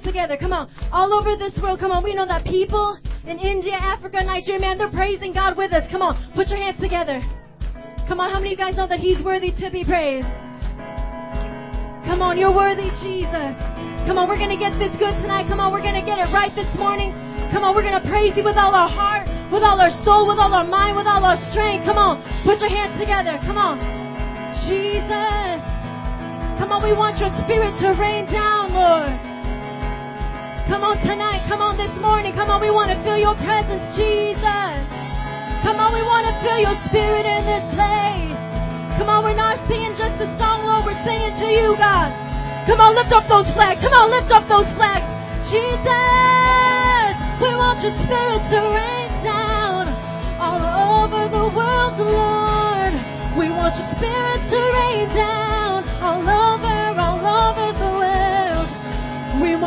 hands together. Come on. All over this world, come on. We know that people in India, Africa, Nigeria, man, they're praising God with us. Come on, put your hands together. Come on, how many of you guys know that He's worthy to be praised? Come on, you're worthy, Jesus. Come on, we're going to get this good tonight. Come on, we're going to get it right this morning. Come on, we're going to praise you with all our heart, with all our soul, with all our mind, with all our strength. Come on, put your hands together. Come on. Jesus. Come on, we want your spirit to rain down, on tonight. Come on this morning. Come on, we want to feel your presence, Jesus. Come on, we want to feel your spirit in this place. Come on, we're not singing just a song, Lord. We're singing to you, God. Come on, lift up those flags. Come on, lift up those flags. Jesus, we want your spirit to rain down all over the world, Lord. We want your spirit to rain down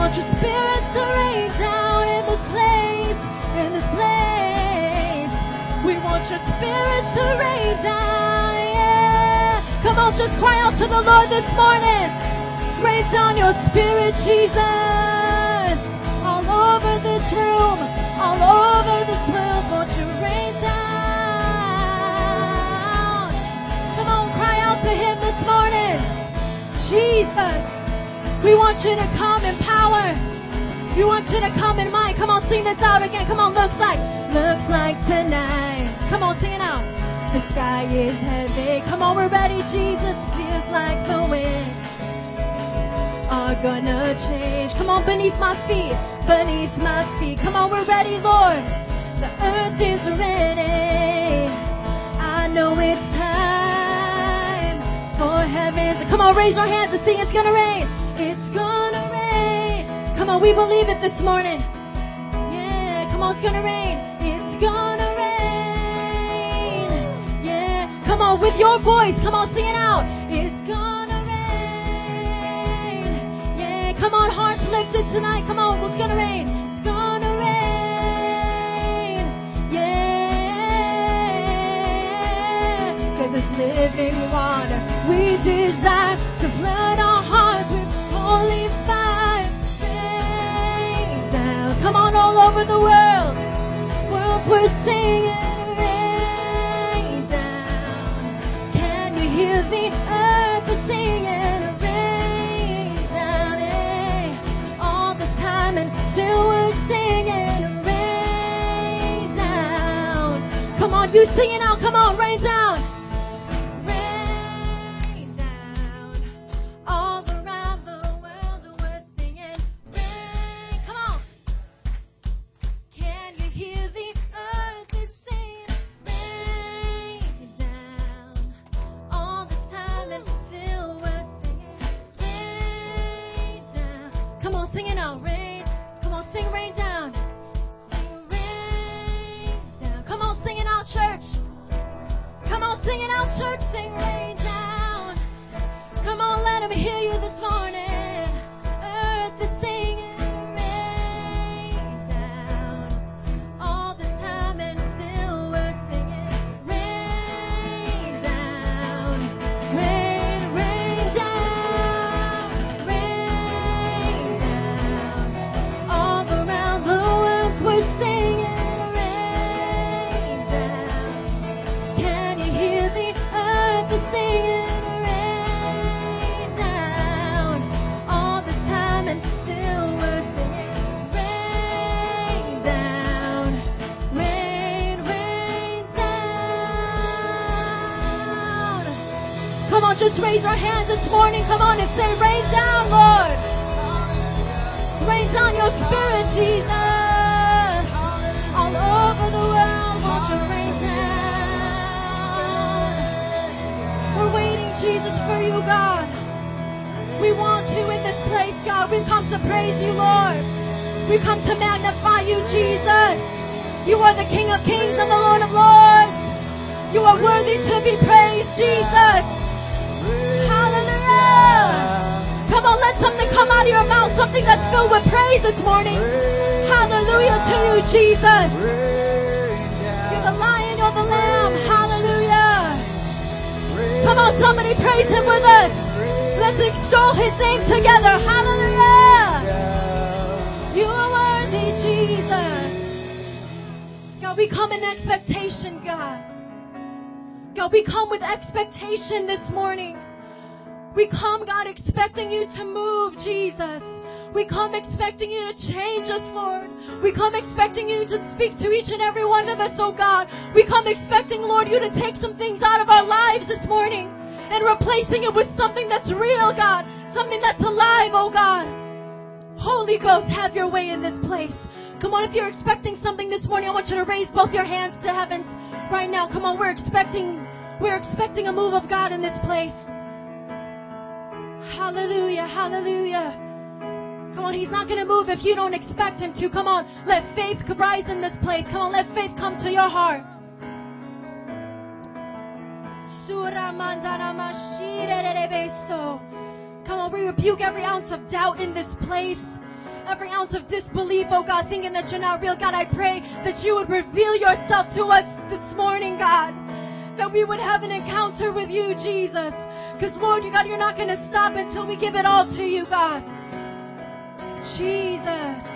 want your spirit to rain down in this place, in this place. We want your spirit to rain down. Come on, just cry out to the Lord this morning. Down your spirit, Jesus. All over this room, all over this won't you rain down? Come on, cry out to Him this morning. Jesus, we want you to come in power. We want you to come in might. Come on, sing this out again. Come on, looks like, looks like tonight. Come on, sing it out. The sky is heavy. Come on, we're ready. Jesus feels like the wind are gonna change. Come on, beneath my feet, beneath my feet. Come on, we're ready, Lord. The earth is ready. I know it's time for heavens. Come on, raise your hands and sing. It's gonna rain. It's gonna rain. Come on, we believe it this morning. Yeah, come on, it's gonna rain. It's gonna rain. Yeah, come on, with your voice. Come on, sing it out. It's gonna rain. Yeah, come on, hearts lifted tonight. Come on, what's gonna rain? It's gonna rain. Yeah, it's living water. We desire to flood on, the world. World, we're singing. Rain down. Can you hear the earth is singing? Rain down. eh? All the time, and still we're singing. Rain down. Come on, you sing it out. Come on, Come on, just raise your hands this morning. Come on and say, rain down, Lord. Rain down your spirit, Jesus. All over the world, won't you rain down? We're waiting, Jesus, for you, God. We want you in this place, God. We come to praise you, Lord. We come to magnify you, Jesus. You are the King of kings and the Lord of lords. You are worthy to be praised, Jesus. Come on, let something come out of your mouth, something that's filled with praise this morning. Hallelujah to you, Jesus. You're the lion, you're the lamb. Hallelujah. Come on, somebody praise him with us. Let's extol his name together. Hallelujah. You are worthy, Jesus. God, we come in expectation, God. God, we come with expectation this morning. We come, God, expecting you to move, Jesus. We come expecting you to change us, Lord. We come expecting you to speak to each and every one of us, oh God. We come expecting, Lord, you to take some things out of our lives this morning and replacing it with something that's real, God. Something that's alive, oh God. Holy Ghost, have your way in this place. Come on, if you're expecting something this morning, I want you to raise both your hands to heavens right now. Come on, we're expecting, we're expecting a move of God in this place. Hallelujah, hallelujah. Come on, he's not going to move if you don't expect him to. Come on, let faith rise in this place. Come on, let faith come to your heart. Come on, we rebuke every ounce of doubt in this place. Every ounce of disbelief, oh God, thinking that you're not real. God, I pray that you would reveal yourself to us this morning, God. That we would have an encounter with you, Jesus. Because, Lord, you God, you're not going to stop until we give it all to you, God. Jesus.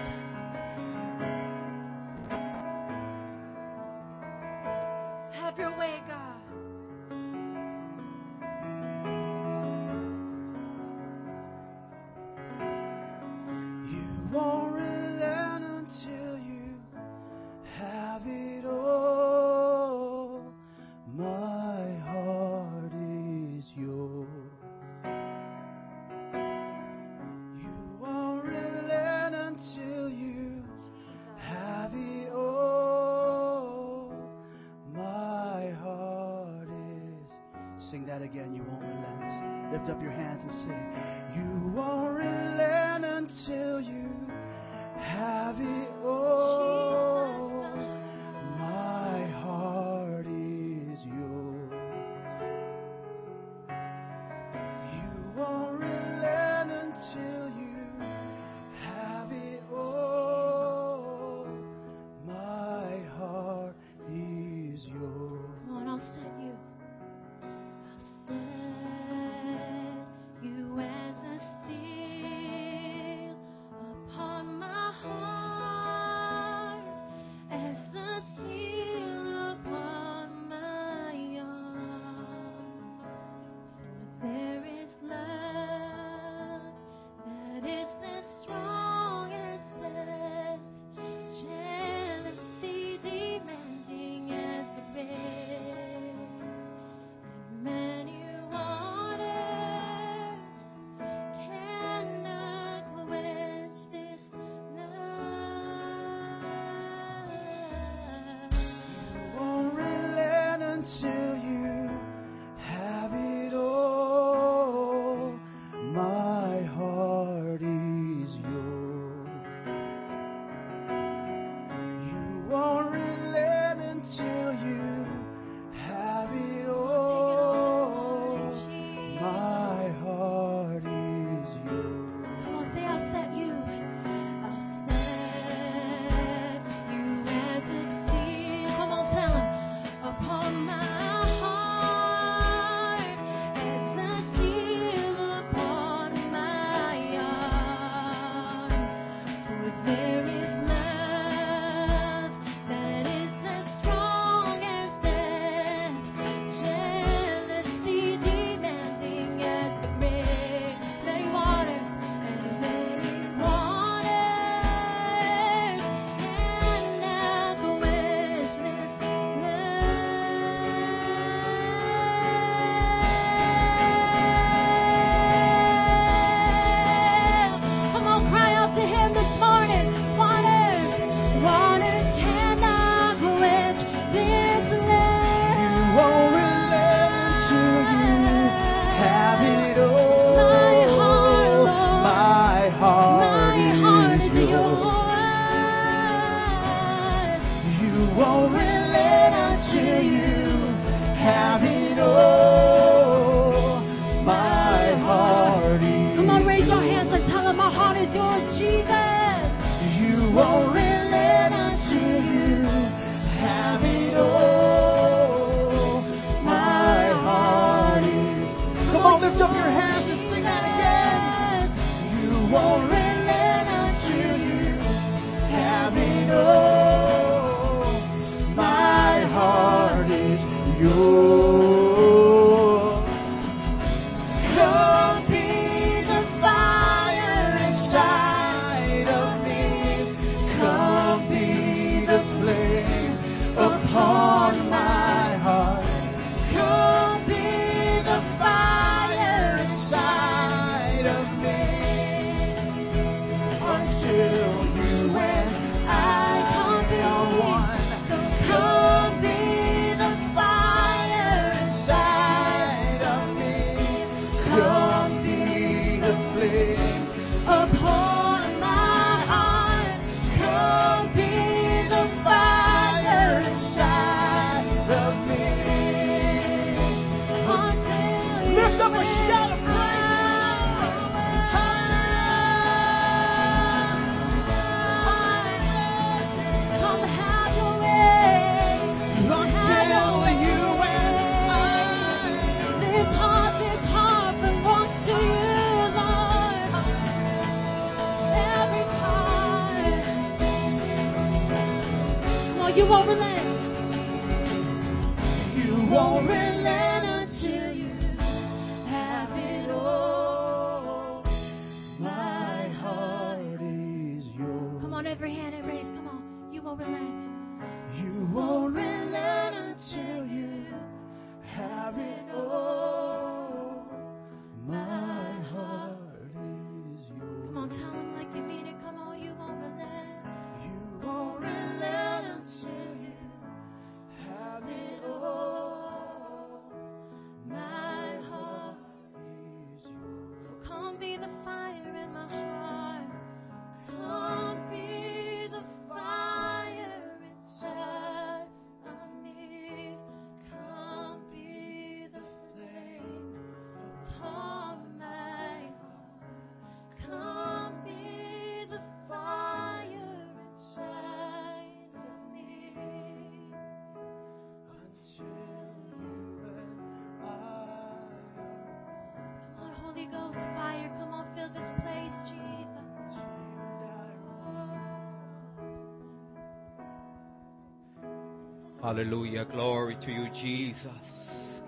Hallelujah. Glory to you, Jesus.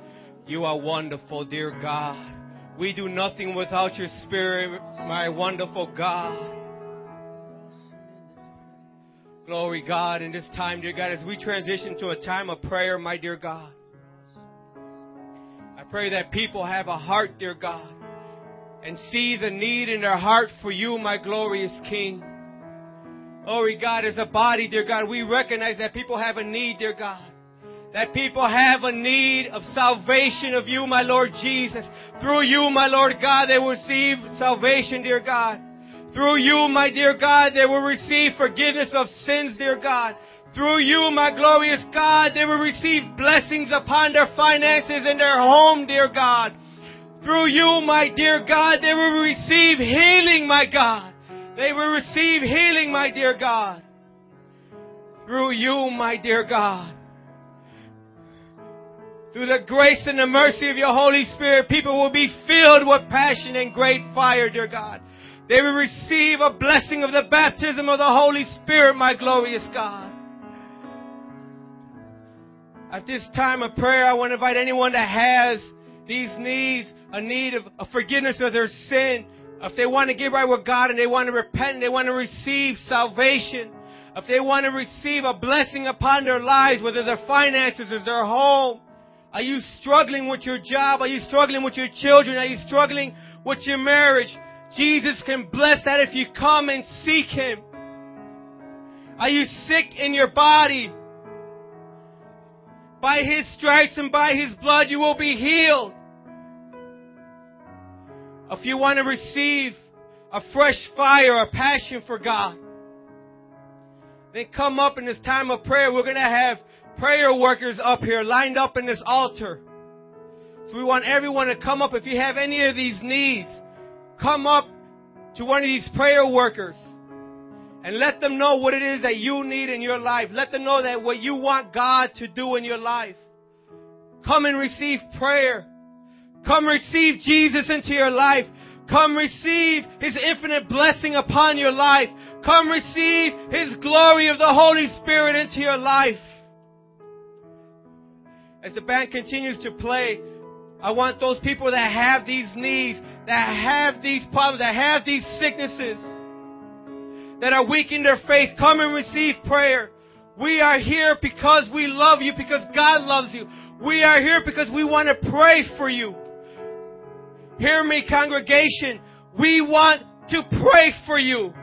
You are wonderful, dear God. We do nothing without your spirit, my wonderful God. Glory, God, in this time, dear God, as we transition to a time of prayer, my dear God. I pray that people have a heart, dear God, and see the need in their heart for you, my glorious King. Glory, God, as a body, dear God, we recognize that people have a need, dear God. That people have a need of salvation of you, my Lord Jesus. Through you, my Lord God, they will receive salvation, dear God. Through you, my dear God, they will receive forgiveness of sins, dear God. Through you, my glorious God, they will receive blessings upon their finances and their home, dear God. Through you, my dear God, they will receive healing, my God. They will receive healing, my dear God. Through you, my dear God. Through the grace and the mercy of your Holy Spirit, people will be filled with passion and great fire, dear God. They will receive a blessing of the baptism of the Holy Spirit, my glorious God. At this time of prayer, I want to invite anyone that has these needs, a need of, forgiveness of their sin, if they want to get right with God and they want to repent and they want to receive salvation, if they want to receive a blessing upon their lives, whether their finances or their home, are you struggling with your job? Are you struggling with your children? Are you struggling with your marriage? Jesus can bless that if you come and seek Him. Are you sick in your body? By His stripes and by His blood you will be healed. If you want to receive a fresh fire, a passion for God, then come up in this time of prayer. We're going to have prayer workers up here lined up in this altar. So we want everyone to come up. If you have any of these needs, come up to one of these prayer workers and let them know what it is that you need in your life. Let them know that what you want God to do in your life. Come and receive prayer. Come receive Jesus into your life. Come receive His infinite blessing upon your life. Come receive His glory of the Holy Spirit into your life. As the band continues to play, I want those people that have these needs, that have these problems, that have these sicknesses, that are weak in their faith, come and receive prayer. We are here because we love you, because God loves you. We are here because we want to pray for you. Hear me, congregation. We want to pray for you.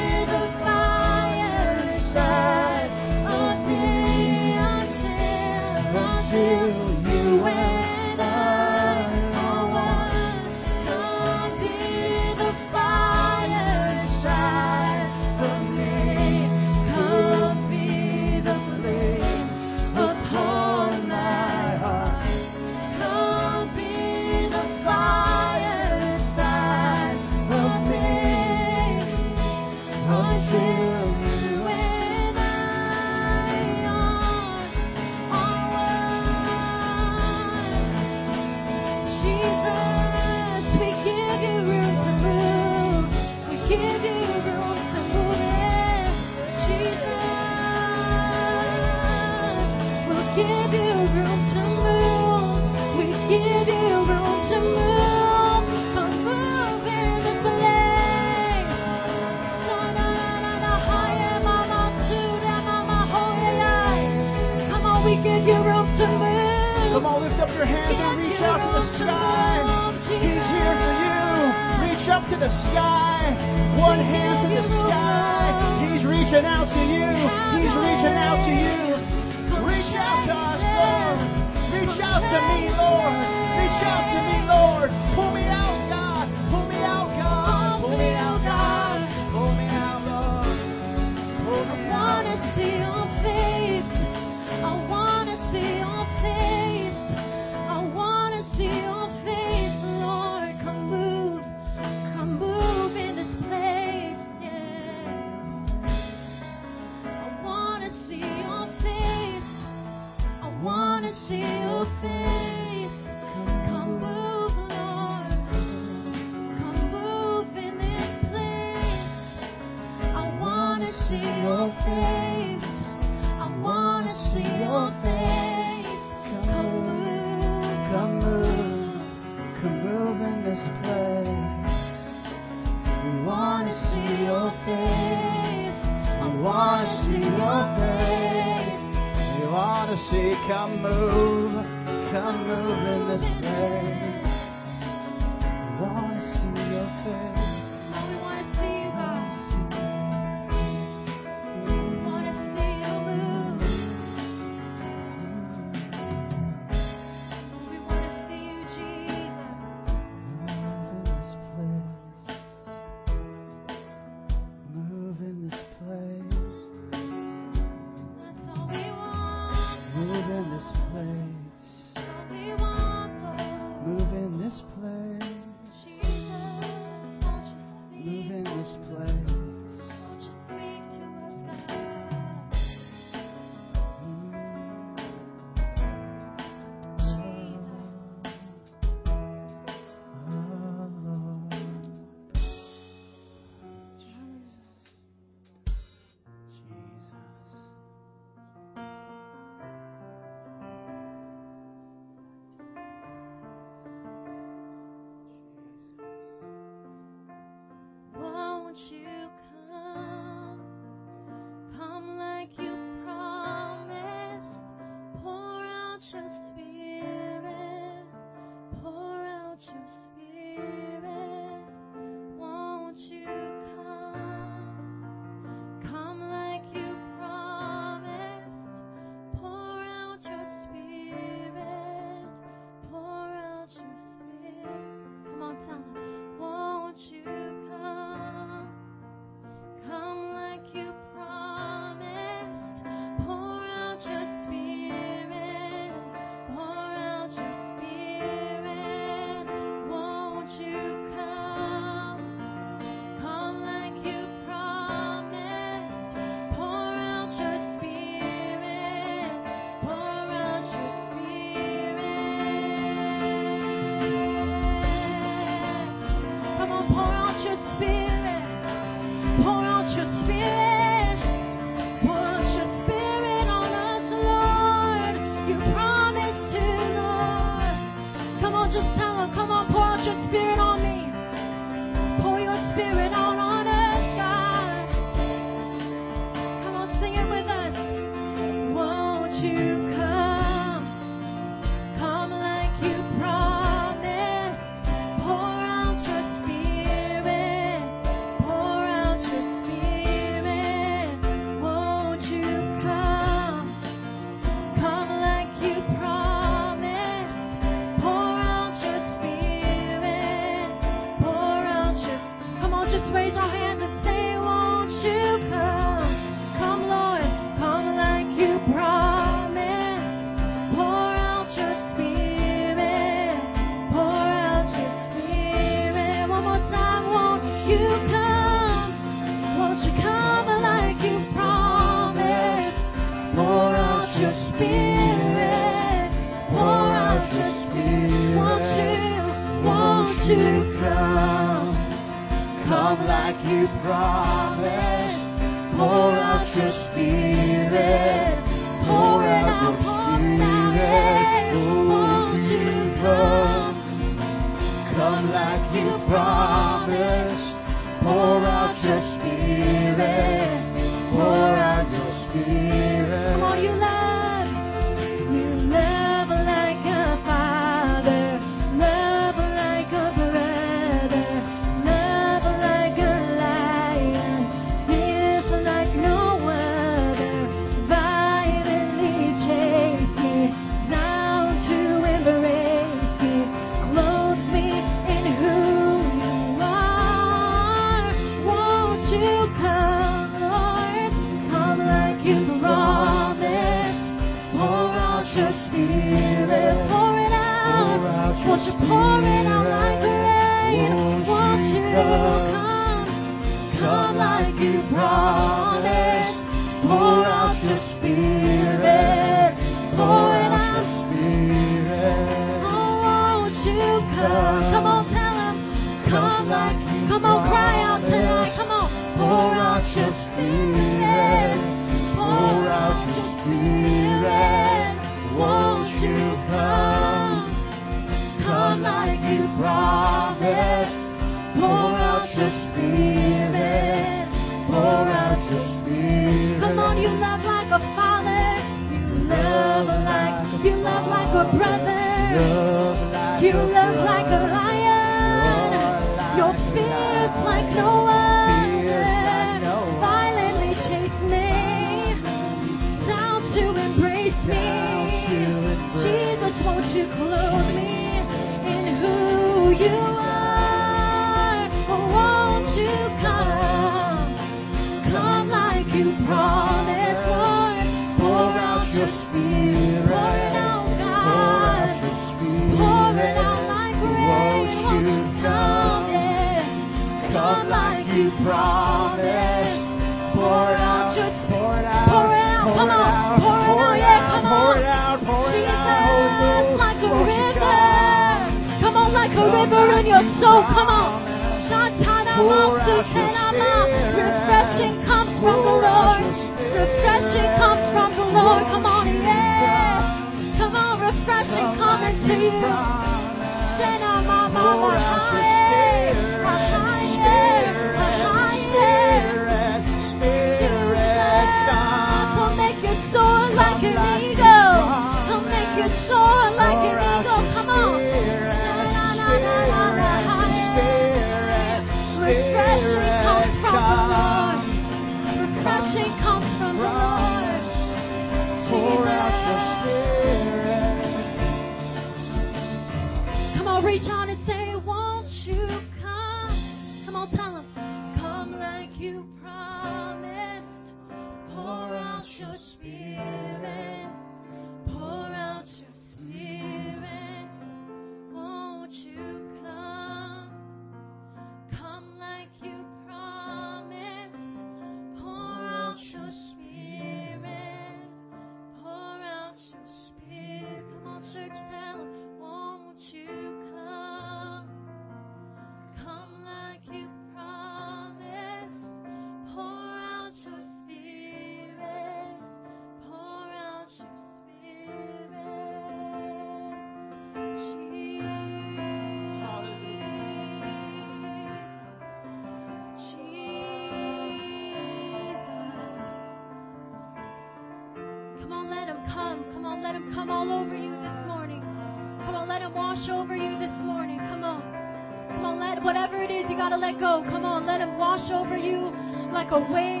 Go. Come on, let Him wash over you like a wave.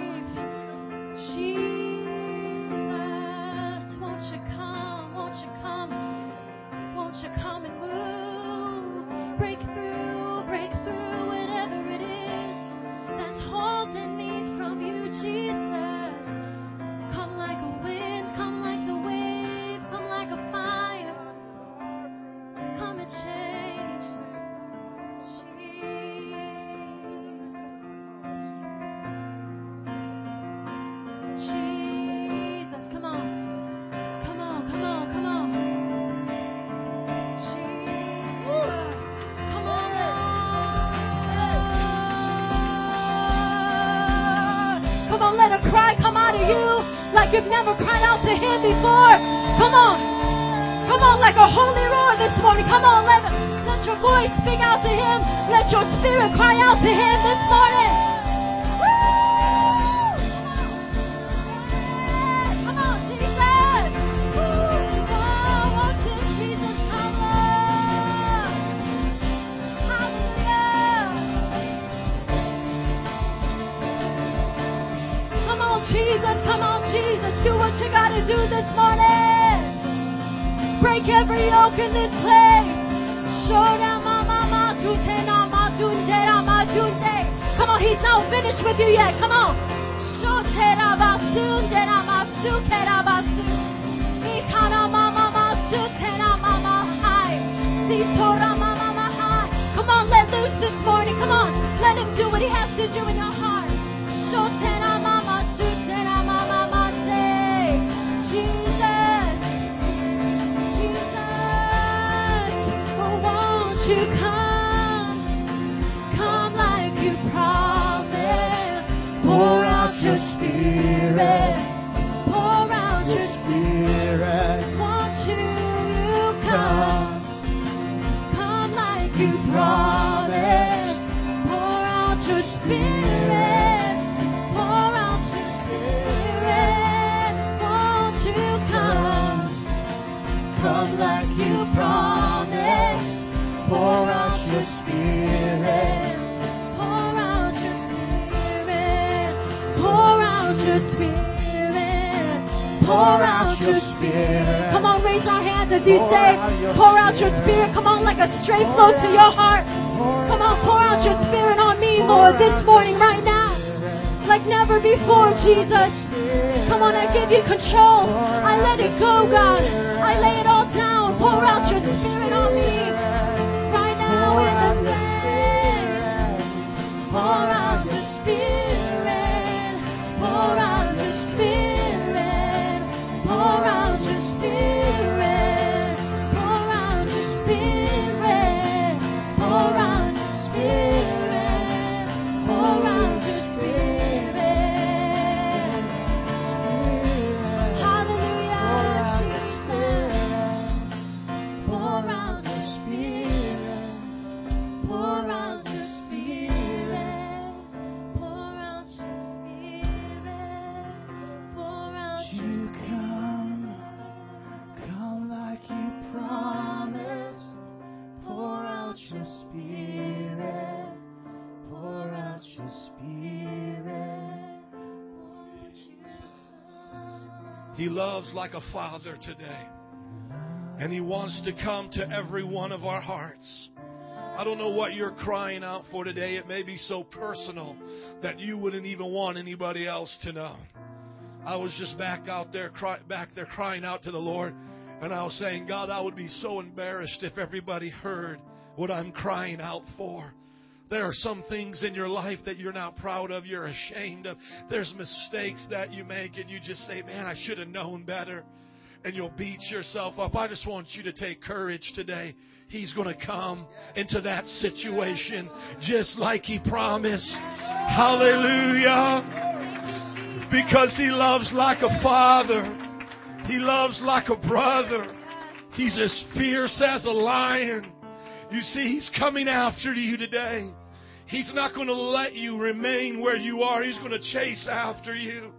You've never cried out to Him before. Come on. Come on, like a holy roar this morning. Come on, let, let your voice speak out to Him. Let your spirit cry out to Him this morning. Out your spirit. Pour out your spirit. Come on, raise our hands as you say, Pour out your spirit. Come on, like a straight flow to your heart. Come on, pour out your spirit on me, Lord, this morning, right now. Like never before, Jesus. Come on, I give you control. I let it go, God. I lay it all down. Pour out your spirit on me. He loves like a father today. And He wants to come to every one of our hearts. I don't know what you're crying out for today. It may be so personal that you wouldn't even want anybody else to know. I was just back out there, cry, back there crying out to the Lord, and I was saying, God, I would be so embarrassed if everybody heard what I'm crying out for. There are some things in your life that you're not proud of, you're ashamed of. There's mistakes that you make, and you just say, Man, I should have known better. And you'll beat yourself up. I just want you to take courage today. He's going to come into that situation just like He promised. Hallelujah. Because He loves like a father, He loves like a brother. He's as fierce as a lion. You see, He's coming after you today. He's not going to let you remain where you are. He's going to chase after you.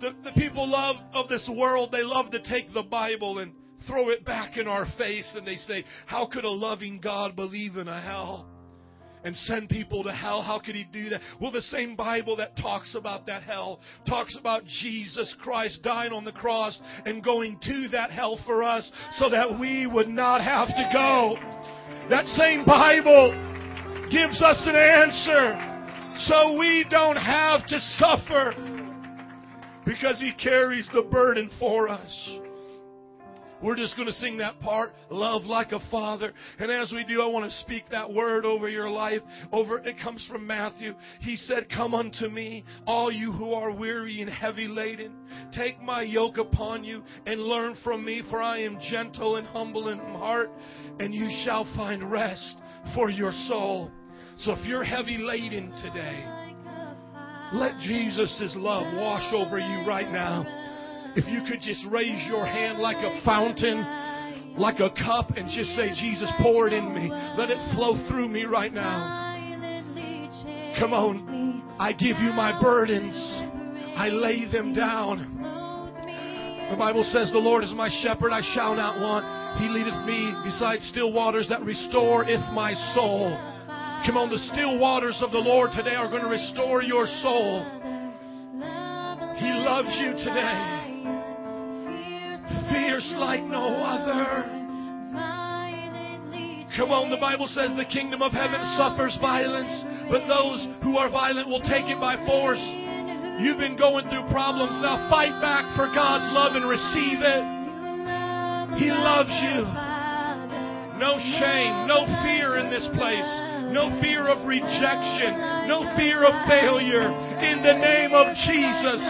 The, the people love of this world, they love to take the Bible and throw it back in our face and they say, How could a loving God believe in a hell? and send people to hell. How could he do that? Well, the same Bible that talks about that hell talks about Jesus Christ dying on the cross and going to that hell for us so that we would not have to go. That same Bible gives us an answer so we don't have to suffer because he carries the burden for us. We're just going to sing that part, love like a father. And as we do, I want to speak that word over your life. Over it comes from Matthew. He said, "Come unto me, all you who are weary and heavy laden. Take my yoke upon you and learn from me, for I am gentle and humble in heart, and you shall find rest for your soul." So if you're heavy laden today, let Jesus' love wash over you right now. If you could just raise your hand like a fountain, like a cup, and just say, Jesus, pour it in me. Let it flow through me right now. Come on. I give you my burdens. I lay them down. The Bible says, The Lord is my shepherd, I shall not want. He leadeth me beside still waters that restoreth my soul. Come on, the still waters of the Lord today are going to restore your soul. He loves you today fierce like no other. Come on, the Bible says the kingdom of heaven suffers violence, but those who are violent will take it by force. You've been going through problems. Now fight back for God's love and receive it. He loves you. No shame, no fear in this place. No fear of rejection. No fear of failure. In the name of Jesus.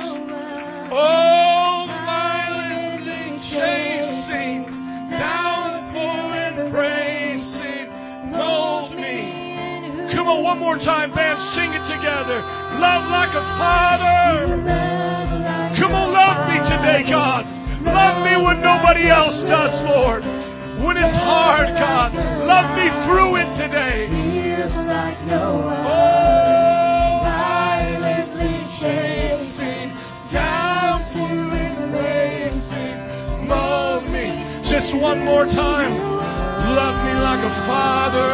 Oh, violently chasing, downfall and praising, mold me. Come on, one more time, band, sing it together. Love like a father. Come on, love me today, God. Love me when nobody else does, Lord. When it's hard, God, love me through it today. Oh, violently chasing down and praising, mold me. Just one more time. Love me like a father.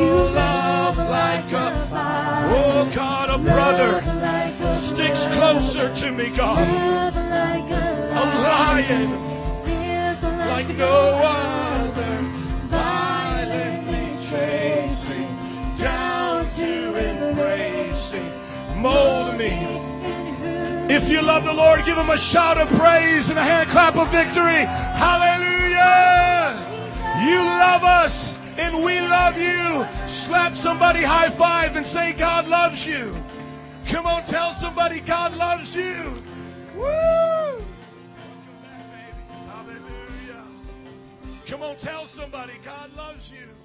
You Love like a Oh God, a brother sticks closer to me, God. A lion like no other, violently chasing down to embracing, mold me. If you love the Lord, give him a shout of praise and a hand clap of victory. Hallelujah! You love us and we love you. Slap somebody high five and say, God loves you. Come on, tell somebody God loves you. Woo! Come on, tell somebody God loves you.